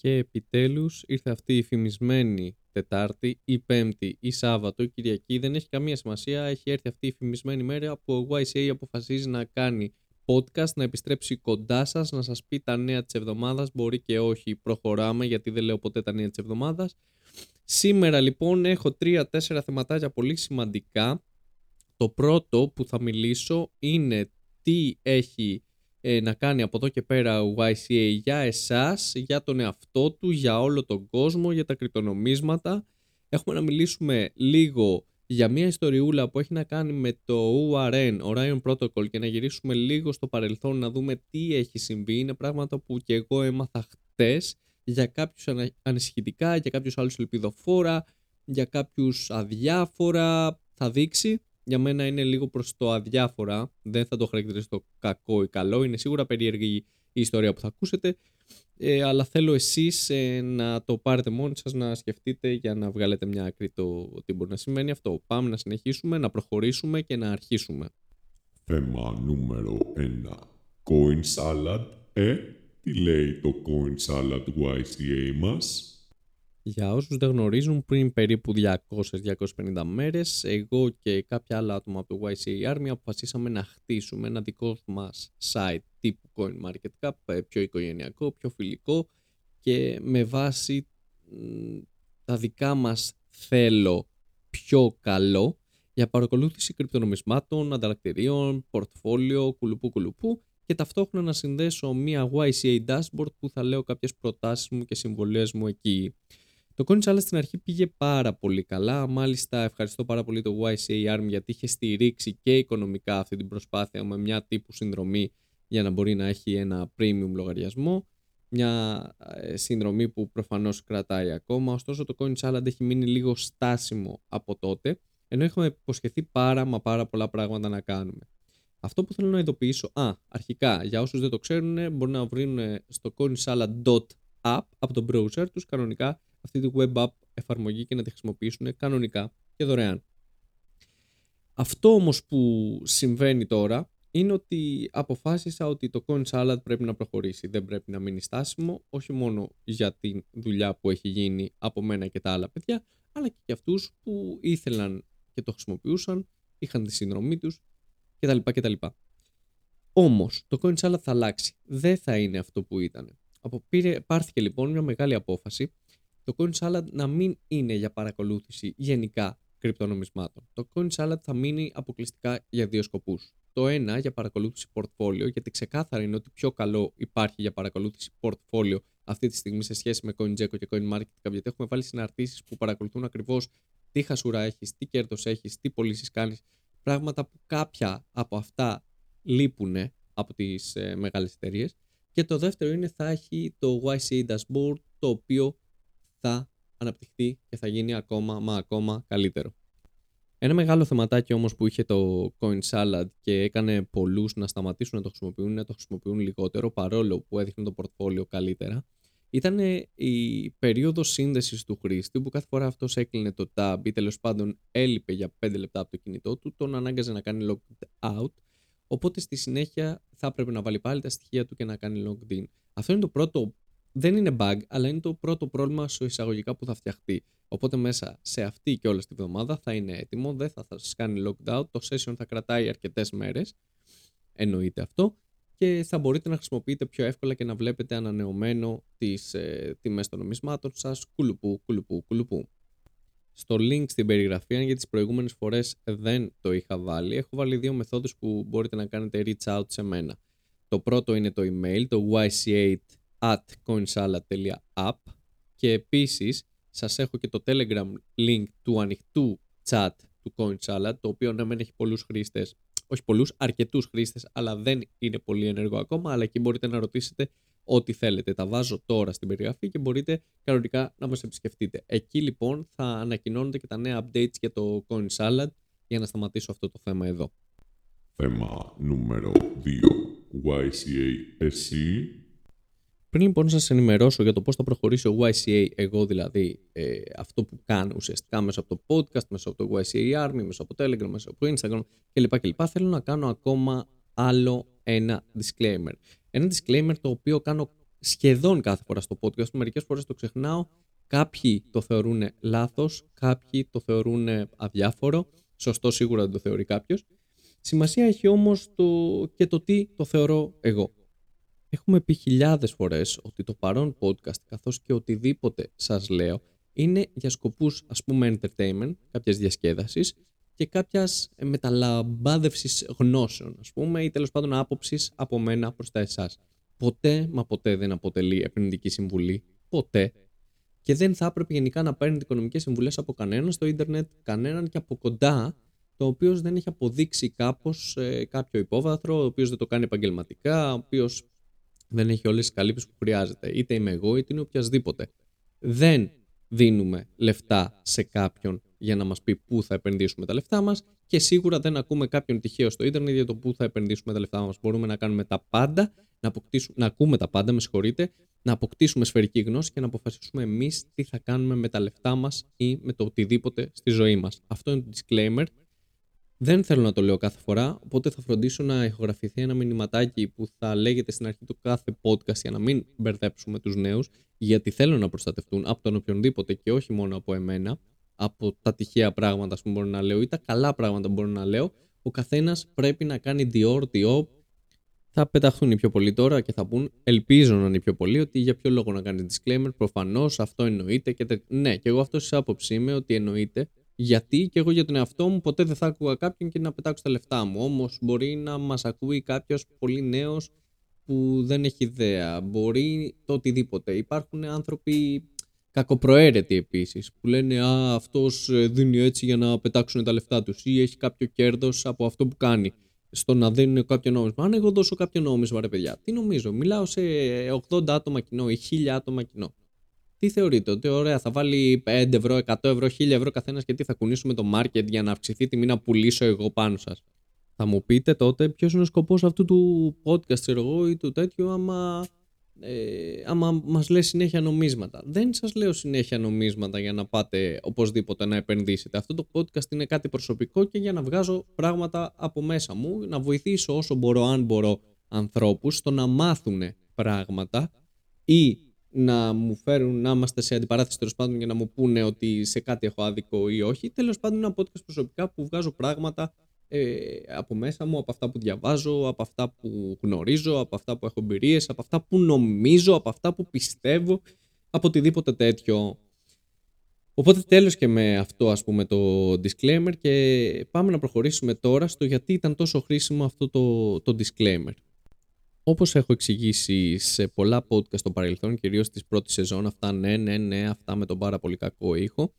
Και επιτέλους ήρθε αυτή η φημισμένη Τετάρτη ή Πέμπτη ή Σάββατο ή Κυριακή. Δεν έχει καμία σημασία. Έχει έρθει αυτή η φημισμένη μέρα που ο YCA αποφασίζει να κάνει podcast, να επιστρέψει κοντά σας, να σας πει τα νέα της εβδομάδας. Μπορεί και όχι, προχωράμε γιατί δεν λέω ποτέ τα νέα της εβδομάδας. Σήμερα λοιπόν έχω τρία-τέσσερα θεματάκια πολύ σημαντικά. Το πρώτο που θα μιλήσω είναι τι έχει ε, να κάνει από εδώ και πέρα ο YCA για εσάς, για τον εαυτό του, για όλο τον κόσμο, για τα κρυπτονομίσματα. Έχουμε να μιλήσουμε λίγο για μια ιστοριούλα που έχει να κάνει με το ORN, Orion Protocol και να γυρίσουμε λίγο στο παρελθόν να δούμε τι έχει συμβεί. Είναι πράγματα που και εγώ έμαθα χτες για κάποιους ανησυχητικά, για κάποιους άλλους ελπιδοφόρα, για κάποιους αδιάφορα. Θα δείξει για μένα είναι λίγο προς το αδιάφορα. Δεν θα το χαρακτηρίσω το κακό ή καλό. Είναι σίγουρα περίεργη η ιστορία που θα ακούσετε. Ε, αλλά θέλω εσείς ε, να το πάρετε μόνοι σας, να σκεφτείτε για να βγάλετε μια άκρη το τι μπορεί να σημαίνει αυτό. Πάμε να συνεχίσουμε, να προχωρήσουμε και να αρχίσουμε. Θέμα νούμερο 1. Coin Salad. Ε, τι λέει το Coin Salad YCA μας; Για όσους δεν γνωρίζουν, πριν περίπου 200-250 μέρες, εγώ και κάποια άλλα άτομα από το YCA Army αποφασίσαμε να χτίσουμε ένα δικό μας site τύπου CoinMarketCap, ε, πιο οικογενειακό, πιο φιλικό και με βάση τα δικά μας θέλω πιο καλό για παρακολούθηση κρυπτονομισμάτων, ανταλλακτηρίων, πορτφόλιο, κουλουπού κουλουπού και ταυτόχρονα να συνδέσω μια YCA dashboard που θα λέω κάποιες προτάσεις μου και συμβολές μου εκεί. Το Coin Salad στην αρχή πήγε πάρα πολύ καλά. Μάλιστα, ευχαριστώ πάρα πολύ το YCA Arm γιατί είχε στηρίξει και οικονομικά αυτή την προσπάθεια με μια τύπου συνδρομή για να μπορεί να έχει ένα premium λογαριασμό. Μια ε, συνδρομή που προφανώς κρατάει ακόμα. Ωστόσο, το Coin Salad έχει μείνει λίγο στάσιμο από τότε, ενώ έχουμε υποσχεθεί πάρα μα πάρα πολλά πράγματα να κάνουμε. Αυτό που θέλω να ειδοποιήσω, α, αρχικά, για όσους δεν το ξέρουν, μπορούν να βρουν στο coinsalad.app από τον browser τους κανονικά αυτή τη web app εφαρμογή και να τη χρησιμοποιήσουν κανονικά και δωρεάν. Αυτό όμως που συμβαίνει τώρα είναι ότι αποφάσισα ότι το Coin Salad πρέπει να προχωρήσει. Δεν πρέπει να μείνει στάσιμο, όχι μόνο για τη δουλειά που έχει γίνει από μένα και τα άλλα παιδιά, αλλά και για αυτούς που ήθελαν και το χρησιμοποιούσαν, είχαν τη συνδρομή τους κτλ. κτλ. Όμως, το Coin Salad θα αλλάξει. Δεν θα είναι αυτό που ήταν. Από πήρε, πάρθηκε λοιπόν μια μεγάλη απόφαση το Coin Salad να μην είναι για παρακολούθηση γενικά κρυπτονομισμάτων. Το Coin Salad θα μείνει αποκλειστικά για δύο σκοπούς. Το ένα για παρακολούθηση portfolio, γιατί ξεκάθαρα είναι ότι πιο καλό υπάρχει για παρακολούθηση portfolio αυτή τη στιγμή σε σχέση με CoinGecko και CoinMarketCap, γιατί έχουμε βάλει συναρτήσεις που παρακολουθούν ακριβώς τι χασούρα έχεις, τι κέρδος έχεις, τι πωλήσεις κάνεις, πράγματα που κάποια από αυτά λείπουν από τις ε, μεγάλες εταιρείες. Και το δεύτερο είναι θα έχει το YCA dashboard, το οποίο θα αναπτυχθεί και θα γίνει ακόμα μα ακόμα καλύτερο. Ένα μεγάλο θεματάκι όμως που είχε το Coin Salad και έκανε πολλούς να σταματήσουν να το χρησιμοποιούν, να το χρησιμοποιούν λιγότερο παρόλο που έδειχνε το πορτφόλιο καλύτερα, ήταν η περίοδος σύνδεσης του χρήστη που κάθε φορά αυτός έκλεινε το tab ή τέλος πάντων έλειπε για 5 λεπτά από το κινητό του, τον ανάγκαζε να κάνει logged out. Οπότε στη συνέχεια θα έπρεπε να βάλει πάλι τα στοιχεία του και να κάνει logged in. Αυτό είναι το πρώτο δεν είναι bug, αλλά είναι το πρώτο πρόβλημα στο εισαγωγικά που θα φτιαχτεί. Οπότε μέσα σε αυτή και όλη τη βδομάδα θα είναι έτοιμο, δεν θα, θα σας κάνει locked out, το session θα κρατάει αρκετές μέρες, εννοείται αυτό, και θα μπορείτε να χρησιμοποιείτε πιο εύκολα και να βλέπετε ανανεωμένο τις ε, τιμές των νομισμάτων σας, κουλουπού, κουλουπού, κουλουπού. Στο link στην περιγραφή, αν για τις προηγούμενες φορές δεν το είχα βάλει, έχω βάλει δύο μεθόδους που μπορείτε να κάνετε reach out σε μένα. Το πρώτο είναι το email, το yc8 at coinsalad.app και επίσης σας έχω και το telegram link του ανοιχτού chat του CoinSalad το οποίο ναι μεν έχει πολλούς χρήστες όχι πολλούς, αρκετούς χρήστες αλλά δεν είναι πολύ ενεργό ακόμα αλλά εκεί μπορείτε να ρωτήσετε ό,τι θέλετε. Τα βάζω τώρα στην περιγραφή και μπορείτε κανονικά να μας επισκεφτείτε. Εκεί λοιπόν θα ανακοινώνονται και τα νέα updates για το CoinSalad για να σταματήσω αυτό το θέμα εδώ. Θέμα νούμερο 2. YCA εσύ πριν λοιπόν σας ενημερώσω για το πώς θα προχωρήσει ο YCA, εγώ δηλαδή ε, αυτό που κάνω ουσιαστικά μέσα από το podcast, μέσα από το YCA Army, μέσα από το Telegram, μέσα από το Instagram κλπ. κλπ. Θέλω να κάνω ακόμα άλλο ένα disclaimer. Ένα disclaimer το οποίο κάνω σχεδόν κάθε φορά στο podcast. Μερικές φορές το ξεχνάω. Κάποιοι το θεωρούν λάθος, κάποιοι το θεωρούν αδιάφορο. Σωστό σίγουρα δεν το θεωρεί κάποιος. Σημασία έχει όμως το... και το τι το θεωρώ εγώ. Έχουμε πει χιλιάδες φορές ότι το παρόν podcast καθώς και οτιδήποτε σας λέω είναι για σκοπούς ας πούμε entertainment, κάποιες διασκέδασης και κάποιας μεταλαμπάδευσης γνώσεων ας πούμε ή τέλος πάντων άποψης από μένα προς τα εσάς. Ποτέ μα ποτέ δεν αποτελεί επενδυτική συμβουλή. Ποτέ. Και δεν θα έπρεπε γενικά να παίρνετε οικονομικές συμβουλές από κανέναν στο ίντερνετ, κανέναν και από κοντά το οποίος δεν έχει αποδείξει κάπως ε, κάποιο υπόβαθρο, ο οποίος δεν το κάνει επαγγελματικά, ο οποίος δεν έχει όλες τις καλύψεις που χρειάζεται. Είτε είμαι εγώ είτε είναι οποιασδήποτε. Δεν δίνουμε λεφτά σε κάποιον για να μας πει πού θα επενδύσουμε τα λεφτά μας και σίγουρα δεν ακούμε κάποιον τυχαίο στο ίντερνετ για το πού θα επενδύσουμε τα λεφτά μας. Μπορούμε να κάνουμε τα πάντα, να, να ακούμε τα πάντα, με συγχωρείτε, να αποκτήσουμε σφαιρική γνώση και να αποφασίσουμε εμείς τι θα κάνουμε με τα λεφτά μας ή με το οτιδήποτε στη ζωή μας. Αυτό είναι το disclaimer δεν θέλω να το λέω κάθε φορά, οπότε θα φροντίσω να ηχογραφηθεί ένα μηνυματάκι που θα λέγεται στην αρχή του κάθε podcast για να μην μπερδέψουμε τους νέους, γιατί θέλω να προστατευτούν από τον οποιονδήποτε και όχι μόνο από εμένα, από τα τυχαία πράγματα που μπορώ να λέω ή τα καλά πράγματα που μπορώ να λέω, ο καθένας πρέπει να κάνει διόρ, διό, θα πεταχθούν οι πιο πολλοί τώρα και θα πούν, ελπίζω να είναι οι πιο πολλοί, ότι για ποιο λόγο να κάνει disclaimer. Προφανώς αυτό εννοείται. Και Ναι, και εγώ αυτό τη άποψη είμαι ότι εννοείται γιατί και εγώ για τον εαυτό μου ποτέ δεν θα άκουγα κάποιον και να πετάξω τα λεφτά μου. Όμως μπορεί να μας ακούει κάποιος πολύ νέος που δεν έχει ιδέα. Μπορεί το οτιδήποτε. Υπάρχουν άνθρωποι κακοπροαίρετοι επίσης που λένε Α, αυτός ε, δίνει έτσι για να πετάξουν τα λεφτά τους ή έχει κάποιο κέρδος από αυτό που κάνει. Στο να δίνουν κάποιο νόμισμα. Αν εγώ δώσω κάποιο νόμισμα, ρε παιδιά, τι νομίζω. Μιλάω σε 80 άτομα κοινό ή 1000 άτομα κοινό τι θεωρείτε, ότι ωραία, θα βάλει 5 ευρώ, 100 ευρώ, 1000 ευρώ καθένας και τι θα κουνήσουμε το market για να αυξηθεί η τιμή να πουλήσω εγώ πάνω σας; Θα μου πείτε τότε ποιος είναι ο σκοπός αυτού του podcast, ξέρω εγώ, ή του τέτοιου, άμα, ε, άμα μας λέει συνέχεια νομίσματα. Δεν σας λέω συνέχεια νομίσματα για να πάτε οπωσδήποτε να επενδύσετε. Αυτό το podcast είναι κάτι προσωπικό και για να βγάζω πράγματα από μέσα μου, να βοηθήσω όσο μπορώ, αν μπορώ, ανθρώπους στο να μάθουν πράγματα ή να μου φέρουν να είμαστε σε αντιπαράθεση τέλος πάντων για να μου πούνε ότι σε κάτι έχω άδικο ή όχι. Τέλος πάντων, είναι podcast προσωπικά που βγάζω πράγματα ε, από μέσα μου, από αυτά που διαβάζω, από αυτά που γνωρίζω, από αυτά που έχω εμπειρίες, από αυτά που νομίζω, από αυτά που πιστεύω, από οτιδήποτε τέτοιο. Οπότε τέλος και με αυτό ας πούμε το disclaimer και πάμε να προχωρήσουμε τώρα στο γιατί ήταν τόσο χρήσιμο αυτό το, το disclaimer. Όπως έχω εξηγήσει σε πολλά podcast στο παρελθόν, κυρίως της πρώτη σεζόν, αυτά ναι, ναι, ναι, αυτά με τον πάρα πολύ κακό ήχο,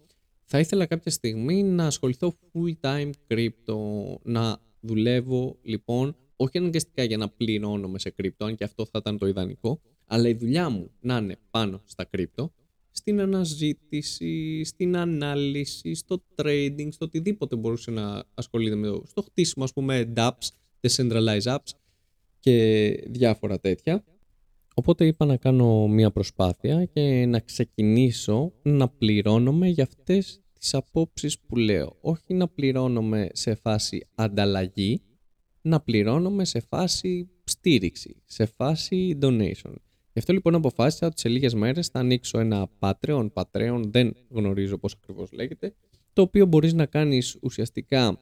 θα ήθελα κάποια στιγμή να ασχοληθώ full time crypto, να δουλεύω λοιπόν, όχι αναγκαστικά για να πληρώνομαι σε crypto, αν και αυτό θα ήταν το ιδανικό, αλλά η δουλειά μου να είναι πάνω στα crypto, στην αναζήτηση, στην ανάλυση, στο trading, στο οτιδήποτε μπορούσε να ασχολείται με το, στο χτίσιμο ας πούμε dApps, decentralized apps, και διάφορα τέτοια. Οπότε είπα να κάνω μια προσπάθεια και να ξεκινήσω να πληρώνομαι για αυτές τις απόψεις που λέω. Όχι να πληρώνομαι σε φάση ανταλλαγή, να πληρώνομαι σε φάση στήριξη, σε φάση donation. Γι' αυτό λοιπόν αποφάσισα ότι σε λίγες μέρες θα ανοίξω ένα Patreon, Patreon, δεν γνωρίζω πώς ακριβώς λέγεται, το οποίο μπορείς να κάνεις ουσιαστικά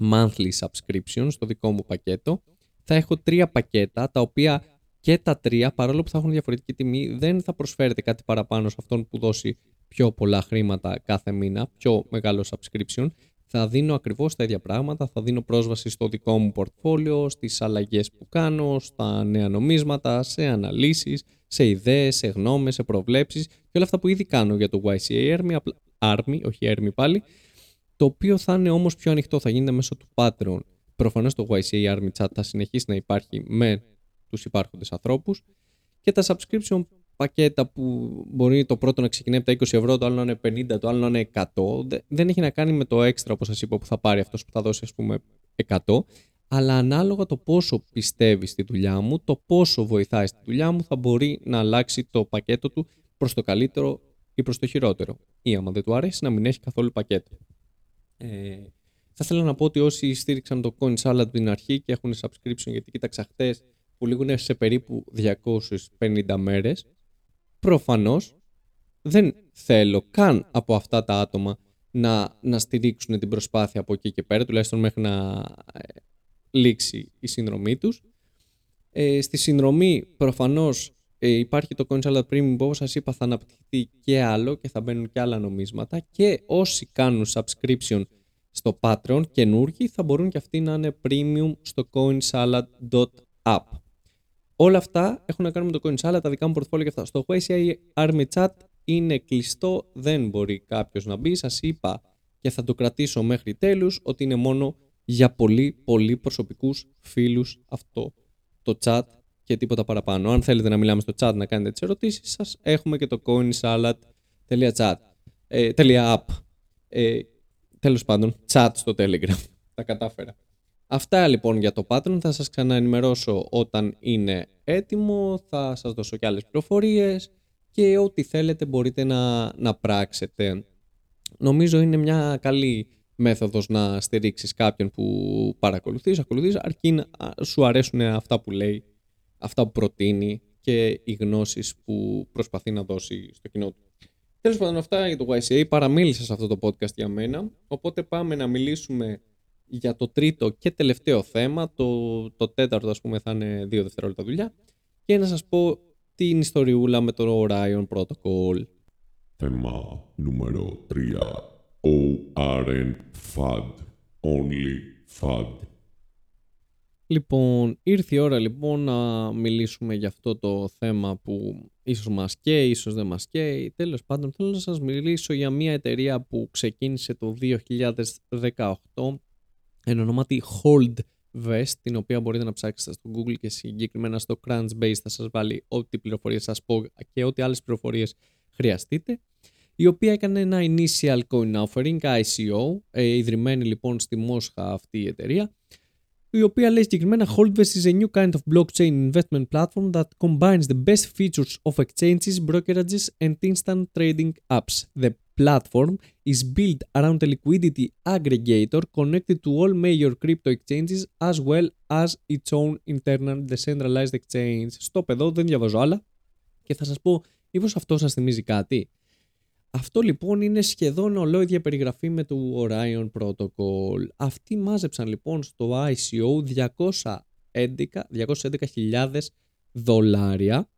monthly subscription στο δικό μου πακέτο θα έχω τρία πακέτα, τα οποία και τα τρία, παρόλο που θα έχουν διαφορετική τιμή, δεν θα προσφέρεται κάτι παραπάνω σε αυτόν που δώσει πιο πολλά χρήματα κάθε μήνα, πιο μεγάλο subscription. Θα δίνω ακριβώς τα ίδια πράγματα, θα δίνω πρόσβαση στο δικό μου portfolio, στις αλλαγές που κάνω, στα νέα νομίσματα, σε αναλύσεις, σε ιδέες, σε γνώμες, σε προβλέψεις και όλα αυτά που ήδη κάνω για το YCA Army, Army όχι Army πάλι, το οποίο θα είναι όμως πιο ανοιχτό, θα γίνεται μέσω του Patreon. Προφανώς το YCA Army Chat θα συνεχίσει να υπάρχει με τους υπάρχοντες ανθρώπους και τα subscription πακέτα που μπορεί το πρώτο να ξεκινάει από τα 20 ευρώ, το άλλο να είναι 50, το άλλο να είναι 100, δεν έχει να κάνει με το έξτρα όπως σας είπα που θα πάρει αυτός που θα δώσει ας πούμε 100, αλλά ανάλογα το πόσο πιστεύεις στη δουλειά μου, το πόσο βοηθάει στη δουλειά μου, θα μπορεί να αλλάξει το πακέτο του προς το καλύτερο ή προς το χειρότερο. Ή άμα δεν του αρέσει να μην έχει καθόλου πακέτο. Ε, θα ήθελα να πω ότι όσοι στήριξαν το Coin Salad την αρχή και έχουν subscription, γιατί κοίταξα χτες που λήγουν σε περίπου 250 μέρες, προφανώς δεν θέλω καν από αυτά τα άτομα να, να στηρίξουν την προσπάθεια από εκεί και πέρα, τουλάχιστον μέχρι να ε, λήξει η συνδρομή τους. Ε, στη συνδρομή προφανώς ε, υπάρχει το Coin Salad Premium που όπως σας είπα θα αναπτυχθεί και άλλο και θα μπαίνουν και άλλα νομίσματα και όσοι κάνουν subscription στο Patreon καινούργοι θα μπορούν και αυτοί να είναι premium στο coinsalad.app. Όλα αυτά έχουν να κάνουν με το Coin Salad, τα δικά μου πορτφόλια και αυτά. Στο YCI Army Chat είναι κλειστό, δεν μπορεί κάποιος να μπει. Σας είπα και θα το κρατήσω μέχρι τέλους ότι είναι μόνο για πολύ πολύ προσωπικούς φίλους αυτό το chat και τίποτα παραπάνω. Αν θέλετε να μιλάμε στο chat να κάνετε τις ερωτήσεις σας, έχουμε και το coinsalad.chat ε, .app ε, Τέλος πάντων, chat στο Telegram. Τα κατάφερα. Αυτά λοιπόν για το Patreon. Θα σας ξαναενημερώσω όταν είναι έτοιμο. Θα σας δώσω και άλλες πληροφορίες και ό,τι θέλετε μπορείτε να, να πράξετε. Νομίζω είναι μια καλή μέθοδος να στηρίξεις κάποιον που παρακολουθείς, ακολουθείς, αρκεί να σου αρέσουν αυτά που λέει, αυτά που προτείνει και οι γνώσεις που προσπαθεί να δώσει στο κοινό του. Τέλος πάντων αυτά για το YCA, παραμίλησα σε αυτό το podcast για μένα, οπότε πάμε να μιλήσουμε για το τρίτο και τελευταίο θέμα, το, το τέταρτο ας πούμε θα είναι δύο δευτερόλεπτα δουλειά και να σας πω την ιστοριούλα με το Orion Protocol. Θέμα νούμερο 3. ORN FUD. Only FUD. Λοιπόν, ήρθε η ώρα λοιπόν να μιλήσουμε για αυτό το θέμα που ίσως μας καίει, ίσως δεν μας καίει. Τέλος πάντων θέλω να σας μιλήσω για μια εταιρεία που ξεκίνησε το 2018 εν ονόματι Hold Vest, την οποία μπορείτε να ψάξετε στο Google και συγκεκριμένα στο Crunchbase θα σας βάλει ό,τι πληροφορίες σας πω και ό,τι άλλες πληροφορίες χρειαστείτε η οποία έκανε ένα initial coin offering, ICO, ε, ιδρυμένη λοιπόν στη Μόσχα αυτή η εταιρεία, η οποία λέει συγκεκριμένα Holdvest is a new kind of blockchain investment platform that combines the best features of exchanges, brokerages and instant trading apps. The platform is built around a liquidity aggregator connected to all major crypto exchanges as well as its own internal decentralized exchange. Στο παιδό δεν διαβάζω άλλα και θα σας πω μήπως αυτό σας θυμίζει κάτι. Αυτό λοιπόν είναι σχεδόν ολόιδια περιγραφή με το Orion Protocol. Αυτοί μάζεψαν λοιπόν στο ICO 211.000 δολάρια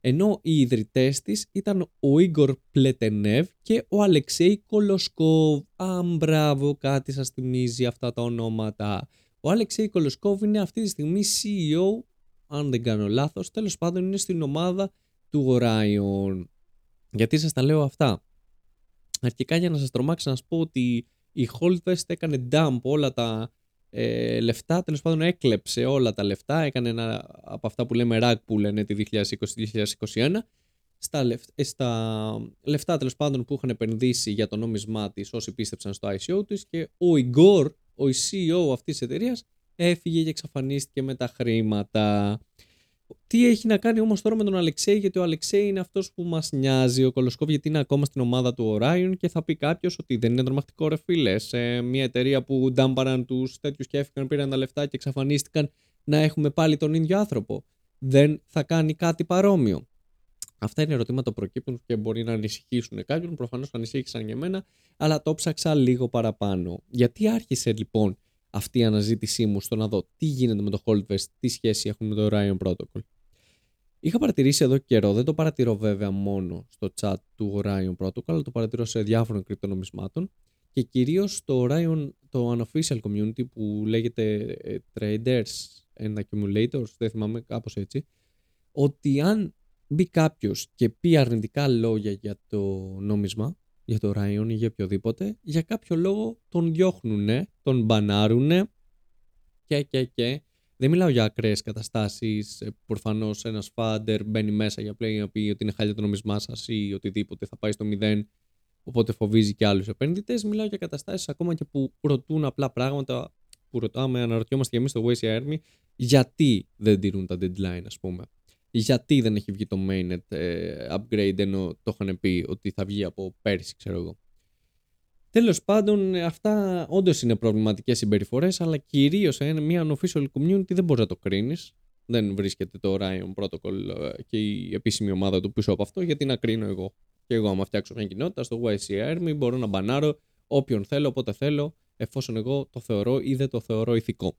ενώ οι ιδρυτές της ήταν ο Ίγκορ Πλετενεύ και ο Αλεξέη Κολοσκόβ. Α, μπράβο, κάτι σας θυμίζει αυτά τα ονόματα. Ο Αλεξέη Κολοσκόβ είναι αυτή τη στιγμή CEO, αν δεν κάνω λάθος, τέλος πάντων είναι στην ομάδα του Orion. Γιατί σας τα λέω αυτά. Αρχικά για να σας τρομάξει να σας πω ότι η Holdfest έκανε dump όλα τα ε, λεφτά, τέλος πάντων έκλεψε όλα τα λεφτά, έκανε ένα από αυτά που λέμε rug που λένε τη 2020-2021 στα, λεφτά, ε, στα λεφτά τέλος πάντων που είχαν επενδύσει για το νόμισμά της όσοι πίστεψαν στο ICO της και ο Ιγκόρ, ο CEO αυτής της εταιρείας, έφυγε και εξαφανίστηκε με τα χρήματα. Τι έχει να κάνει όμως τώρα με τον Αλεξέη, γιατί ο Αλεξέη είναι αυτός που μας νοιάζει, ο Κολοσκόβ, γιατί είναι ακόμα στην ομάδα του Orion και θα πει κάποιος ότι δεν είναι τρομακτικό ρε φίλε. Σε μια εταιρεία που ντάμπαραν τους τέτοιους και έφυγαν, πήραν τα λεφτά και εξαφανίστηκαν, να έχουμε πάλι τον ίδιο άνθρωπο. Δεν θα κάνει κάτι παρόμοιο. Αυτά είναι ερωτήματα που προκύπτουν και μπορεί να ανησυχήσουν κάποιον. Προφανώς ανησύχησαν για μένα, αλλά το ψάξα λίγο παραπάνω. Γιατί άρχισε λοιπόν αυτή η αναζήτησή μου στο να δω τι γίνεται με το Holdvest, τι σχέση έχουν με το Orion Protocol. Είχα παρατηρήσει εδώ καιρό, δεν το παρατηρώ βέβαια μόνο στο chat του Orion Protocol, αλλά το παρατηρώ σε διάφορων κρυπτονομισμάτων και κυρίως στο Orion, το unofficial community που λέγεται ε, Traders and Accumulators, δεν θυμάμαι κάπως έτσι, ότι αν μπει κάποιος και πει αρνητικά λόγια για το νόμισμα, για το Ryan ή για οποιοδήποτε, για κάποιο λόγο τον διώχνουνε, τον μπανάρουνε και και και. Δεν μιλάω για ακραίες καταστάσεις. Ε, Προφανώς ένας φάντερ μπαίνει μέσα για πλέον να πει ότι είναι χάλια το νομισμά σας ή οτιδήποτε θα πάει στο μηδέν. Οπότε φοβίζει και άλλους επενδυτές. Μιλάω για καταστάσεις ακόμα και που ρωτούν απλά πράγματα που ρωτάμε, αναρωτιόμαστε και εμείς στο Waze Army, γιατί δεν τηρούν τα deadline, ας πούμε γιατί δεν έχει βγει το mainnet ε, upgrade ενώ το είχαν πει ότι θα βγει από πέρσι ξέρω εγώ. Τέλος πάντων αυτά όντως είναι προβληματικές συμπεριφορές αλλά κυρίως σε μια unofficial community δεν μπορείς να το κρίνεις. Δεν βρίσκεται το Orion Protocol ε, και η επίσημη ομάδα του πίσω από αυτό, γιατί να κρίνω εγώ. Και εγώ, άμα φτιάξω μια κοινότητα στο YC Army, μπορώ να μπανάρω όποιον θέλω, όποτε θέλω, εφόσον εγώ το θεωρώ ή δεν το θεωρώ ηθικό.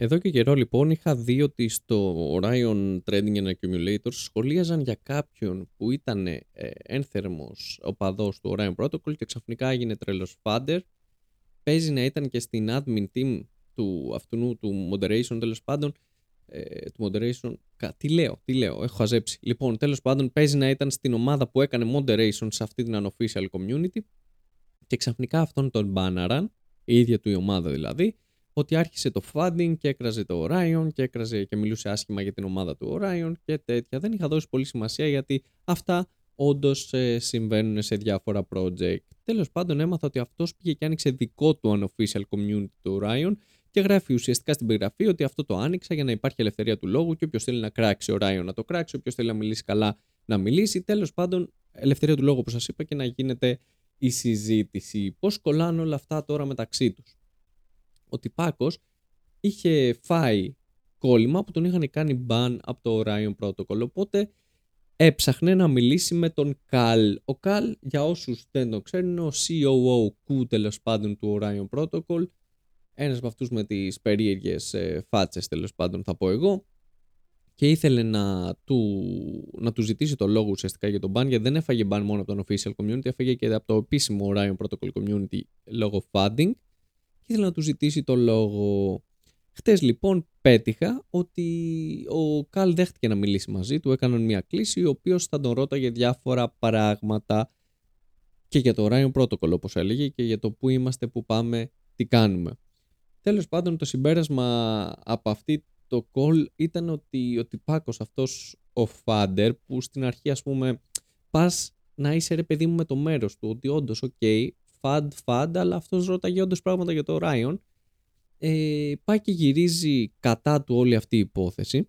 Εδώ και καιρό λοιπόν είχα δει ότι στο Orion Trading and Accumulators σχολίαζαν για κάποιον που ήταν ε, ένθερμος οπαδός του Orion Protocol και ξαφνικά έγινε τρελός φάντερ. Παίζει να ήταν και στην admin team του αυτού του moderation τέλος πάντων. Ε, του moderation. Τι λέω, τι λέω, έχω χαζέψει. Λοιπόν, τέλος πάντων παίζει να ήταν στην ομάδα που έκανε moderation σε αυτή την unofficial community και ξαφνικά αυτόν τον μπάναραν, η ίδια του η ομάδα δηλαδή, ότι άρχισε το funding και έκραζε το Orion και έκραζε και μιλούσε άσχημα για την ομάδα του Orion και τέτοια. Δεν είχα δώσει πολύ σημασία γιατί αυτά όντως ε, συμβαίνουν σε διάφορα project. Τέλος πάντων, έμαθα ότι αυτός πήγε και άνοιξε δικό του unofficial community του Orion και γράφει ουσιαστικά στην περιγραφή ότι αυτό το άνοιξα για να υπάρχει ελευθερία του λόγου και όποιος θέλει να κράξει Orion να το κράξει, όποιος θέλει να μιλήσει καλά να μιλήσει. Τέλος πάντων, ελευθερία του λόγου, όπως σας είπα, και να γίνεται η συζήτηση. Πώς κολλάνε όλα αυτά τώρα μεταξύ τους; Ο Τυπάκος είχε φάει κόλλημα που τον είχαν κάνει ban από το Orion Protocol. Οπότε έψαχνε να μιλήσει με τον Καλ. Ο Καλ, για όσους δεν το ξέρουν, είναι ο COO τέλος πάντων του Orion Protocol. Ένας από αυτούς με τις περίεργες ε, φάτσες τέλος πάντων θα πω εγώ. Και ήθελε να του, να του ζητήσει το λόγο ουσιαστικά για τον ban, γιατί δεν έφαγε ban μόνο από τον official community, έφαγε και από το επίσημο Orion Protocol community λόγω funding ήθελε να του ζητήσει το λόγο. Χτες λοιπόν πέτυχα ότι ο Καλ δέχτηκε να μιλήσει μαζί του, έκαναν μια κλίση, ο οποίος θα τον ρώταγε διάφορα πράγματα και για το Orion Protocol όπως έλεγε και για το που είμαστε, που πάμε, τι κάνουμε. Τέλος πάντων το συμπέρασμα από αυτή το call ήταν ότι ο τυπάκος αυτός ο Φάντερ που στην αρχή ας πούμε πας να είσαι ρε παιδί μου με το μέρος του ότι όντως οκ, okay, FUD, FUD, αλλά αυτός ρώταγε όντως πράγματα για το Orion. Ε, πάει και γυρίζει κατά του όλη αυτή η υπόθεση,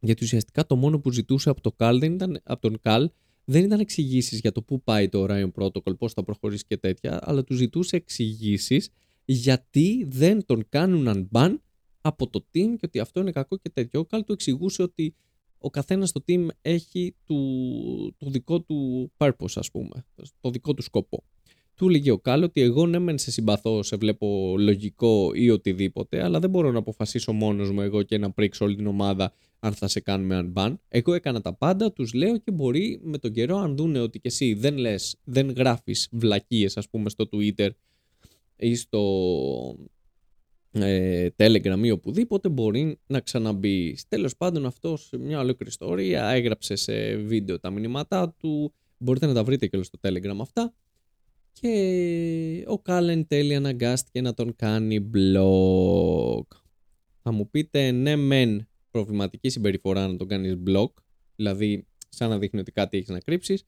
γιατί ουσιαστικά το μόνο που ζητούσε από, το Cal δεν ήταν, από τον Καλ δεν ήταν εξηγήσεις για το πού πάει το Orion Protocol, πώς θα προχωρήσει και τέτοια, αλλά του ζητούσε εξηγήσεις γιατί δεν τον κάνουν unban από το team και ότι αυτό είναι κακό και τέτοιο. Ο Καλ του εξηγούσε ότι ο καθένας στο team έχει του, το δικό του purpose, ας πούμε, το δικό του σκοπό του έλεγε ο Κάλ ότι εγώ ναι μεν σε συμπαθώ, σε βλέπω λογικό ή οτιδήποτε, αλλά δεν μπορώ να αποφασίσω μόνος μου εγώ και να πρίξω όλη την ομάδα αν θα σε κάνουμε unban. Εγώ έκανα τα πάντα, τους λέω και μπορεί με τον καιρό αν δούνε ότι και εσύ δεν λες, δεν γράφεις βλακίες ας πούμε στο Twitter ή στο ε, Telegram ή οπουδήποτε μπορεί να ξαναμπεί. Τέλος πάντων αυτό σε μια ολόκληρη ιστορία έγραψε σε βίντεο τα μηνύματά του, μπορείτε να τα βρείτε και στο Telegram αυτά και ο Κάλεν τέλει αναγκάστηκε να τον κάνει block. Θα μου πείτε ναι μεν προβληματική συμπεριφορά να τον κάνεις block, δηλαδή σαν να δείχνει ότι κάτι έχεις να κρύψεις.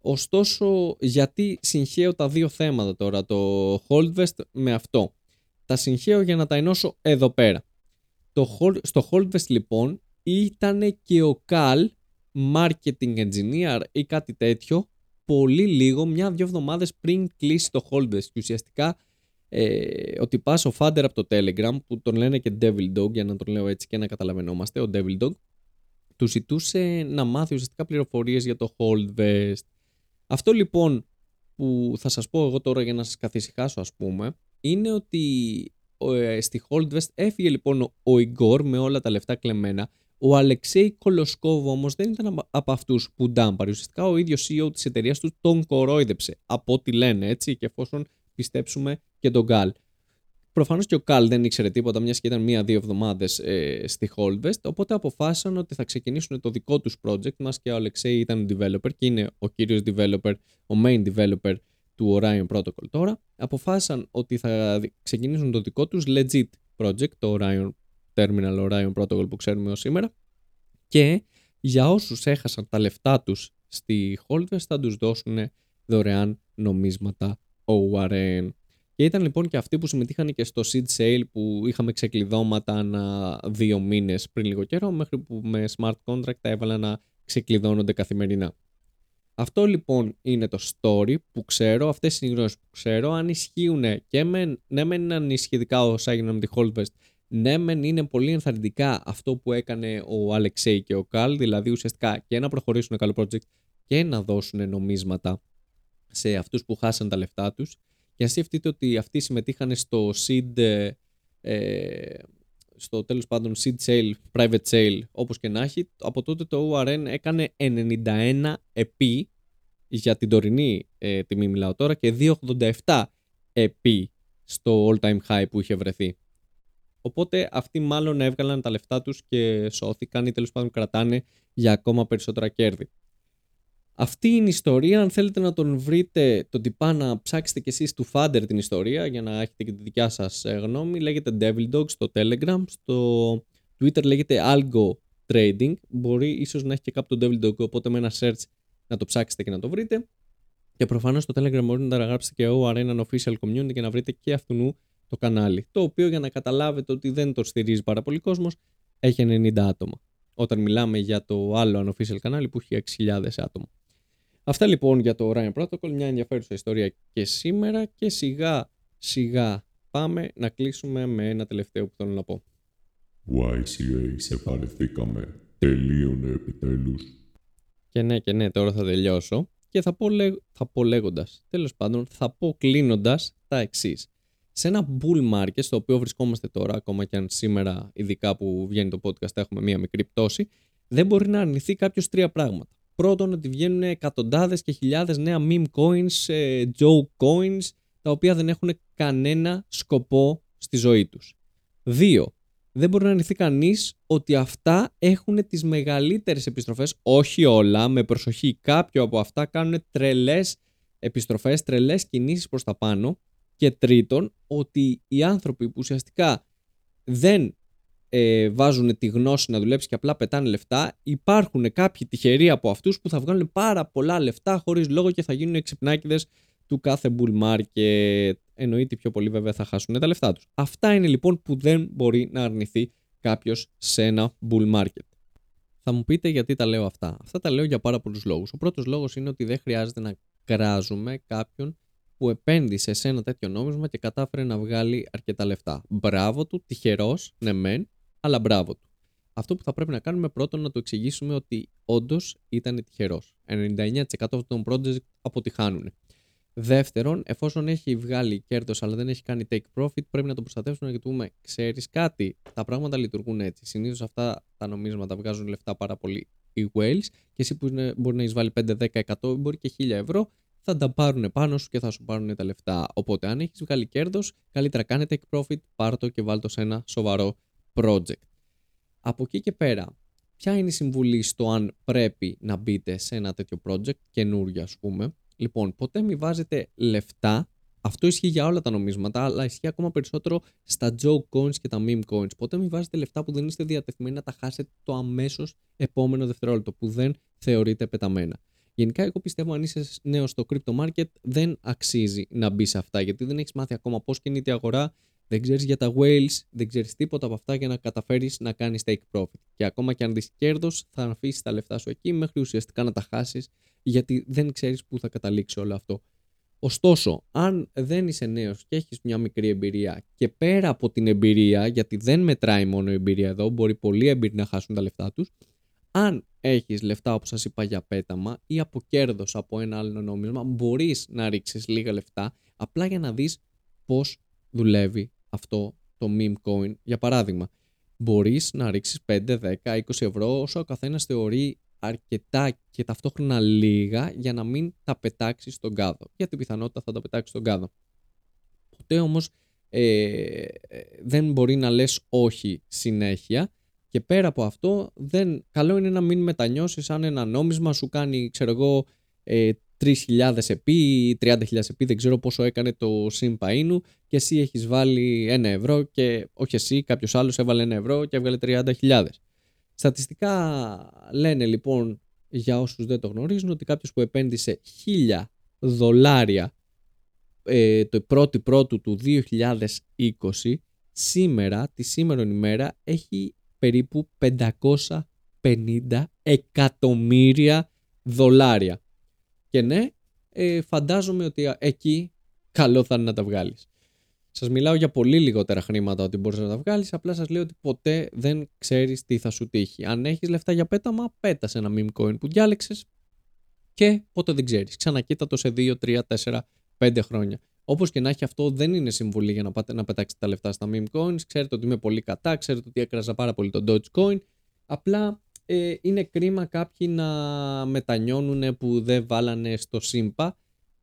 Ωστόσο, γιατί συγχαίω τα δύο θέματα τώρα, το Holdvest με αυτό. Τα συγχαίω για να τα ενώσω εδώ πέρα. Το, στο Holdvest λοιπόν ήταν και ο Cal marketing engineer ή κάτι τέτοιο πολύ λίγο, μια-δυο εβδομάδες πριν κλείσει το Holdvest. Και ουσιαστικά ε, ότι πας ο Φάντερ από το Telegram, που τον λένε και Devil Dog, για να τον λέω έτσι και να καταλαβαίνόμαστε, ο Devil Dog, του ζητούσε να μάθει ουσιαστικά πληροφορίες για το Holdvest. Αυτό λοιπόν που θα σας πω εγώ τώρα για να σας καθησυχάσω ας πούμε, είναι ότι ε, στη Holdvest έφυγε λοιπόν ο Igor με όλα τα λεφτά κλεμμένα ο Αλεξέη Κολοσκόβο όμως δεν ήταν από αυτούς που ντάμπαρε. Ουσιαστικά ο ίδιος CEO της εταιρείας τους τον κορόιδεψε. Από ό,τι λένε έτσι, και εφόσον πιστέψουμε και τον Γκάλ. Προφανώς και ο Καλ δεν ήξερε τίποτα, μιας και ήταν μία-δύο εβδομάδες ε, στη Holdvest. Οπότε αποφάσισαν ότι θα ξεκινήσουν το δικό τους project, μας και ο Αλεξέη ήταν developer και είναι ο κύριος developer, ο main developer του Orion Protocol τώρα. Αποφάσισαν ότι θα ξεκινήσουν το δικό τους legit project, το Orion Terminal Orion Protocol που ξέρουμε ως σήμερα και για όσους έχασαν τα λεφτά τους στη Holdvest θα τους δώσουν δωρεάν νομίσματα ORN. Και ήταν λοιπόν και αυτοί που συμμετείχαν και στο seed sale που είχαμε ξεκλειδώματα ανά δύο μήνες πριν λίγο καιρό μέχρι που με smart contract τα έβαλα να ξεκλειδώνονται καθημερινά. Αυτό λοιπόν είναι το story που ξέρω, αυτές είναι οι γνώσεις που ξέρω, αν ισχύουν και με, ναι μεν είναι ανησυχητικά όσα έγιναν με τη Holdvest Ναι, μεν είναι πολύ ενθαρρυντικά αυτό που έκανε ο Αλεξέη και ο Καλ, δηλαδή ουσιαστικά και να προχωρήσουν καλό project και να δώσουν νομίσματα σε αυτούς που χάσαν τα λεφτά τους. Και αν σκεφτείτε ότι αυτοί συμμετείχαν στο seed, ε, στο τέλος πάντων seed sale, private sale, όπως και να έχει, από τότε το ORN έκανε 91 επί για την τωρινή ε, τιμή μιλάω τώρα και 2,87 επί στο all time high που είχε βρεθεί. Οπότε αυτοί μάλλον έβγαλαν τα λεφτά τους και σώθηκαν ή τέλος πάντων κρατάνε για ακόμα περισσότερα κέρδη. Αυτή είναι η ιστορία. Αν θέλετε να τον βρείτε τον τυπά να ψάξετε κι εσείς του Fander την ιστορία για να έχετε και τη δικιά σας ε, γνώμη. Λέγεται Devil Dog στο Telegram. Στο Twitter λέγεται Algo Trading. Μπορεί ίσως να έχει και κάπου το Devil Dog οπότε με ένα search να το ψάξετε και να το βρείτε. Και προφανώς στο Telegram μπορείτε να τα γράψετε και ο Arena Official Community και να βρείτε και αυτού το κανάλι. Το οποίο για να καταλάβετε ότι δεν το στηρίζει πάρα πολύ κόσμος έχει 90 άτομα. Όταν μιλάμε για το άλλο unofficial κανάλι που έχει 6.000 άτομα. Αυτά λοιπόν για το Ryan Protocol, μια ενδιαφέρουσα ιστορία και σήμερα και σιγά σιγά πάμε να κλείσουμε με ένα τελευταίο που θέλω να πω. YCA, σε παρεθήκαμε. Τελείωνε επιτέλους. Και ναι και ναι, τώρα θα τελειώσω και θα πω, λέ... θα πω λέγοντας, τέλος πάντων θα πω κλείνοντας τα εξής. Σε ένα bull market στο οποίο βρισκόμαστε τώρα, ακόμα και αν σήμερα ειδικά που βγαίνει το podcast έχουμε μία μικρή πτώση, δεν μπορεί να αρνηθεί κάποιος τρία πράγματα. Πρώτον, ότι βγαίνουν εκατοντάδες και χιλιάδες νέα meme coins, ε, joke coins, τα οποία δεν έχουν κανένα σκοπό στη ζωή τους. Δύο, δεν μπορεί να αρνηθεί κανείς ότι αυτά έχουν τις μεγαλύτερες επιστροφές, όχι όλα, με προσοχή. Κάποιο από αυτά κάνουν τρελές επιστροφές, τρελές κινήσεις προς τα πάνω. Και τρίτον, ότι οι άνθρωποι που ουσιαστικά δεν ε, βάζουν τη γνώση να δουλέψει και απλά πετάνε λεφτά, υπάρχουν κάποιοι τυχεροί από αυτούς που θα βγάλουν πάρα πολλά λεφτά χωρίς λόγο και θα γίνουν εξυπνάκιδε του κάθε bull market. Εννοείται πιο πολύ βέβαια θα χάσουν τα λεφτά τους. Αυτά είναι λοιπόν που δεν μπορεί να αρνηθεί κάποιος σε ένα bull market. Θα μου πείτε γιατί τα λέω αυτά. Αυτά τα λέω για πάρα πολλούς λόγους. Ο πρώτος λόγος είναι ότι δεν χρειάζεται να κράζουμε κάποιον που επένδυσε σε ένα τέτοιο νόμισμα και κατάφερε να βγάλει αρκετά λεφτά. Μπράβο του, τυχερός, ναι μεν, αλλά μπράβο του. Αυτό που θα πρέπει να κάνουμε πρώτον να του εξηγήσουμε ότι όντως ήταν τυχερός. 99% αυτών των project αποτυχάνουν. Δεύτερον, εφόσον έχει βγάλει κέρδος αλλά δεν έχει κάνει take profit, πρέπει να το προστατεύσουμε και του πούμε: Ξέρεις κάτι, τα πράγματα λειτουργούν έτσι. Συνήθως αυτά τα νομίσματα βγάζουν λεφτά πάρα πολύ οι whales και εσύ που είναι, μπορεί να εισβάλλει 5, 10, 100, μπορεί και 1000 ευρώ, θα τα πάρουν πάνω σου και θα σου πάρουν τα λεφτά. Οπότε, αν έχεις βγάλει κέρδος, καλύτερα κάνε take profit, πάρ το και βάλ το σε ένα σοβαρό project. Από εκεί και πέρα, ποια είναι η συμβουλή στο αν πρέπει να μπείτε σε ένα τέτοιο project, καινούριο ας πούμε; Λοιπόν, ποτέ μην βάζετε λεφτά, αυτό ισχύει για όλα τα νομίσματα, αλλά ισχύει ακόμα περισσότερο στα joke coins και τα meme coins. Ποτέ μην βάζετε λεφτά που δεν είστε διατεθειμένοι να τα χάσετε το αμέσως επόμενο δευτερόλεπτο, που δεν θεωρείται πεταμένα. Γενικά, εγώ πιστεύω αν είσαι νέος στο crypto market, δεν αξίζει να μπει σε αυτά, γιατί δεν έχεις μάθει ακόμα πώς κινείται η αγορά, δεν ξέρεις για τα whales, δεν ξέρεις τίποτα από αυτά για να καταφέρεις να κάνεις take profit. Και ακόμα και αν δεις κέρδος, θα αφήσεις τα λεφτά σου εκεί μέχρι ουσιαστικά να τα χάσεις, γιατί δεν ξέρεις πού θα καταλήξει όλο αυτό. Ωστόσο, αν δεν είσαι νέος και έχεις μια μικρή εμπειρία και πέρα από την εμπειρία, γιατί δεν μετράει μόνο η εμπειρία εδώ, μπορεί πολλοί εμπειροί να χάσουν τα λεφτά τους, αν έχεις λεφτά όπως σας είπα για πέταμα ή από κέρδος από ένα άλλο νόμισμα, μπορείς να ρίξεις λίγα λεφτά απλά για να δεις πώς δουλεύει αυτό το meme coin. Για παράδειγμα, μπορείς να ρίξεις 5, 10, 20 ευρώ όσο ο καθένας θεωρεί αρκετά και ταυτόχρονα λίγα για να μην τα πετάξεις στον κάδο. Για την πιθανότητα θα τα πετάξεις στον κάδο. Ποτέ όμως ε, δεν μπορεί να λες όχι συνέχεια και πέρα από αυτό δεν, καλό είναι να μην μετανιώσεις αν ένα νόμισμα σου κάνει ξέρω εγώ ε, 3.000 επί ή 30.000 επί, δεν ξέρω πόσο έκανε το Συμπαΐνου και εσύ έχεις βάλει ένα ευρώ και όχι εσύ, κάποιος άλλος έβαλε ένα ευρώ και έβγαλε 30.000. Στατιστικά λένε λοιπόν για όσους δεν το γνωρίζουν ότι κάποιος που επένδυσε 1.000 δολάρια ε, το πρώτη πρώτου του 2020 σήμερα, τη σήμερα ημέρα έχει περίπου 550 εκατομμύρια δολάρια. Και ναι, ε, φαντάζομαι ότι εκεί καλό θα είναι να τα βγάλεις. Σας μιλάω για πολύ λιγότερα χρήματα ότι μπορείς να τα βγάλεις. Απλά σας λέω ότι ποτέ δεν ξέρεις τι θα σου τύχει. Αν έχεις λεφτά για πέταμα, πέτας ένα meme coin που διάλεξες και ποτέ δεν ξέρεις. Ξανακοίτα το σε 2, 3, 4, 5 χρόνια. Όπως και να έχει αυτό, δεν είναι συμβουλή για να, πάτε, να πετάξετε τα λεφτά στα meme coins. Ξέρετε ότι είμαι πολύ κατά, ξέρετε ότι έκραζα πάρα πολύ το Dogecoin. Απλά ε, είναι κρίμα κάποιοι να μετανιώνουν που δεν βάλανε στο ΣΥΜΠΑ.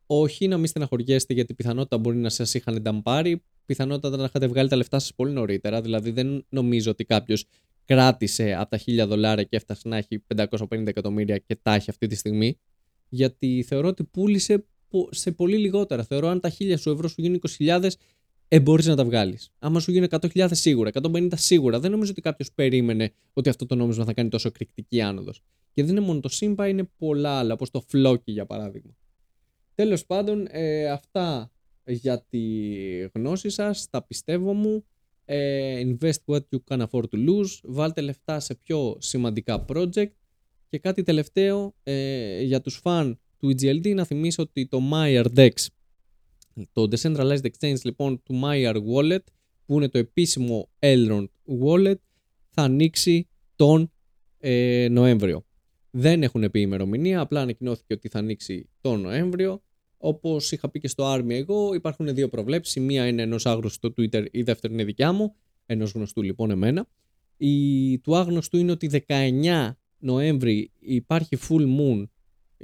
Όχι να μην στεναχωριέστε γιατί πιθανότητα μπορεί να σας είχαν νταμπάρει, πιθανότητα να είχατε βγάλει τα λεφτά σας πολύ νωρίτερα. Δηλαδή δεν νομίζω ότι κάποιος κράτησε από τα 1000 δολάρια και έφτασε να έχει 550 εκατομμύρια και τα έχει αυτή τη στιγμή. Γιατί θεωρώ ότι πούλησε σε πολύ λιγότερα. Θεωρώ αν τα 1000 σου ευρώ σου γίνουν 20.000, ε, μπορείς να τα βγάλεις. Άμα σου γίνουν 100.000 σίγουρα, 150 σίγουρα. Δεν νομίζω ότι κάποιος περίμενε ότι αυτό το νόμισμα θα κάνει τόσο εκρηκτική άνοδος. Και δεν είναι μόνο το Simba, είναι πολλά άλλα, όπως το Floki για παράδειγμα. Τέλος πάντων, ε, αυτά για τη γνώση σας, τα πιστεύω μου. Ε, invest what you can afford to lose. Βάλτε λεφτά σε πιο σημαντικά project. Και κάτι τελευταίο ε, για τους φαν του EGLD να θυμίσω ότι το Mayer DEX το Decentralized Exchange λοιπόν του Mayer Wallet που είναι το επίσημο Elrond Wallet θα ανοίξει τον ε, Νοέμβριο. Δεν έχουν πει ημερομηνία, απλά ανακοινώθηκε ότι θα ανοίξει τον Νοέμβριο. Όπως είχα πει και στο Army εγώ, υπάρχουν δύο προβλέψεις. Η μία είναι ενός άγνωστου στο Twitter, η δεύτερη είναι δικιά μου, ενός γνωστού λοιπόν εμένα. Η του άγνωστου είναι ότι 19 Νοέμβρη υπάρχει full moon.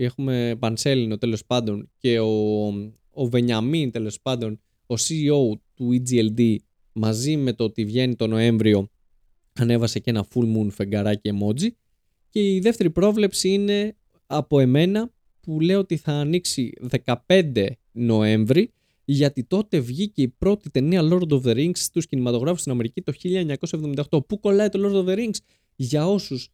Έχουμε πανσέλινο τέλος πάντων και ο, ο Βενιαμίν τέλος πάντων, ο CEO του EGLD, μαζί με το ότι βγαίνει το Νοέμβριο, ανέβασε και ένα full moon φεγγαράκι emoji. Και η δεύτερη πρόβλεψη είναι από εμένα που λέω ότι θα ανοίξει 15 Νοέμβρη γιατί τότε βγήκε η πρώτη ταινία Lord of the Rings στους κινηματογράφους στην Αμερική το 1978. Πού κολλάει το Lord of the Rings? Για όσους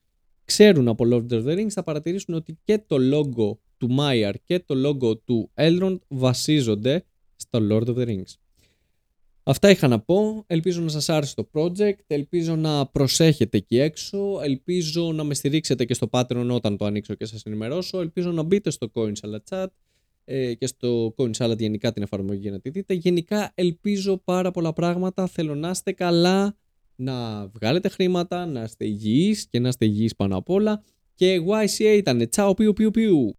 ξέρουν από Lord of the Rings θα παρατηρήσουν ότι και το logo του Maiar και το logo του Elrond βασίζονται στο Lord of the Rings. Αυτά είχα να πω. Ελπίζω να σας άρεσε το project. Ελπίζω να προσέχετε εκεί έξω. Ελπίζω να με στηρίξετε και στο Patreon όταν το ανοίξω και σας ενημερώσω. Ελπίζω να μπείτε στο Coin Salad Chat ε, και στο Coin Salad γενικά την εφαρμογή για να τη δείτε. Γενικά ελπίζω πάρα πολλά πράγματα. Θέλω να είστε καλά, να βγάλετε χρήματα, να είστε υγιείς και να είστε υγιείς πάνω απ' όλα. Και YCA ήταν. Τσάου πιου πιου πιου.